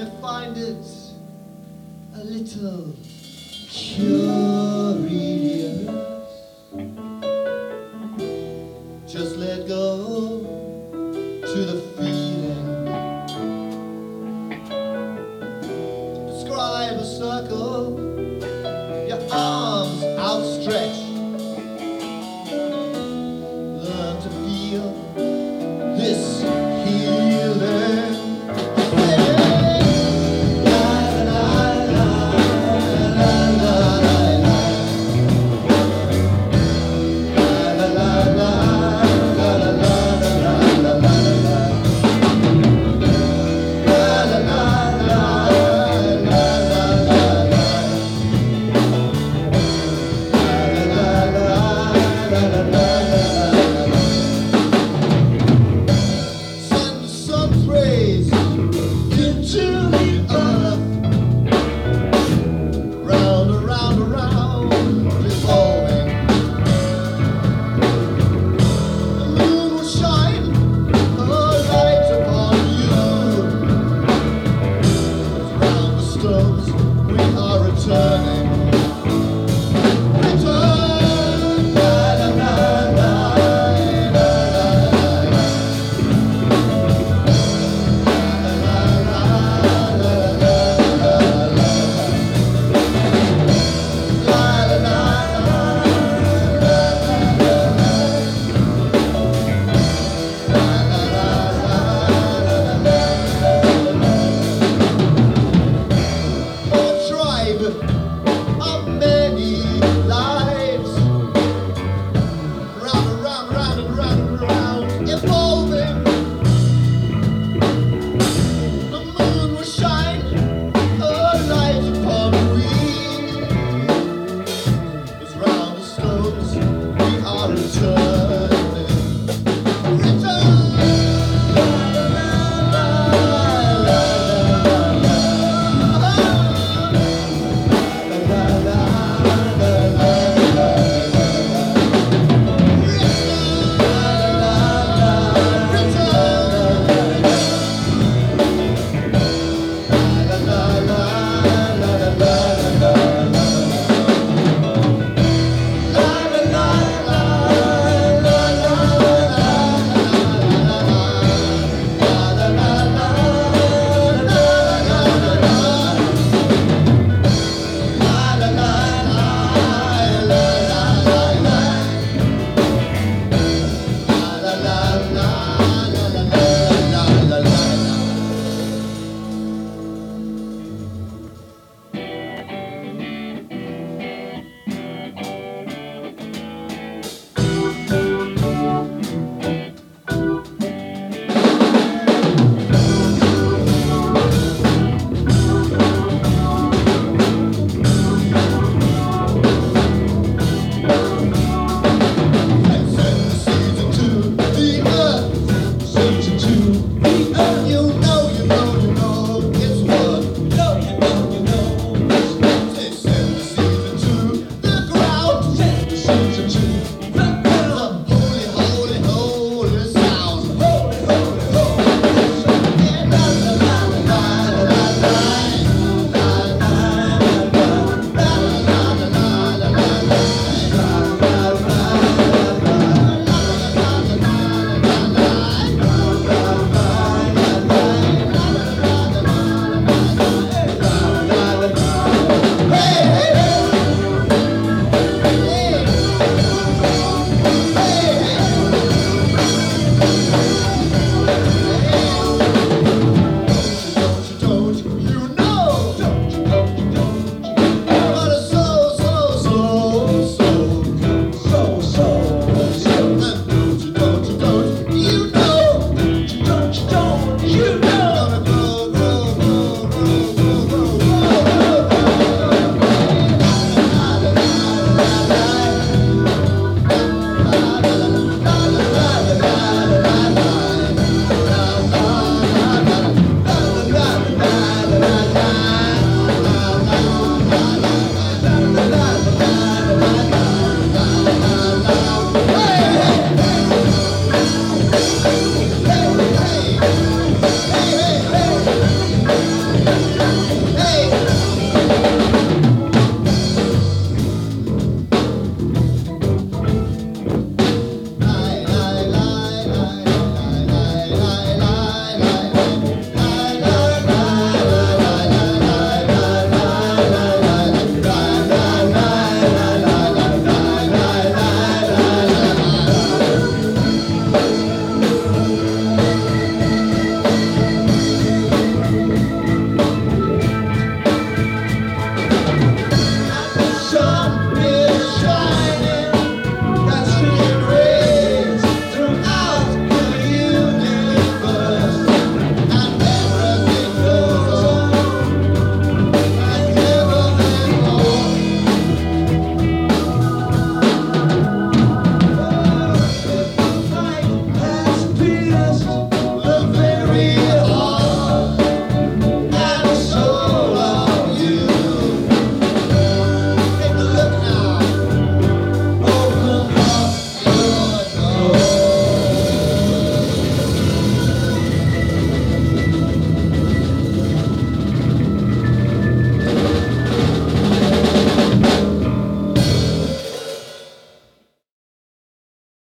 may find it a little curious. Just let go to the feeling. Describe a circle.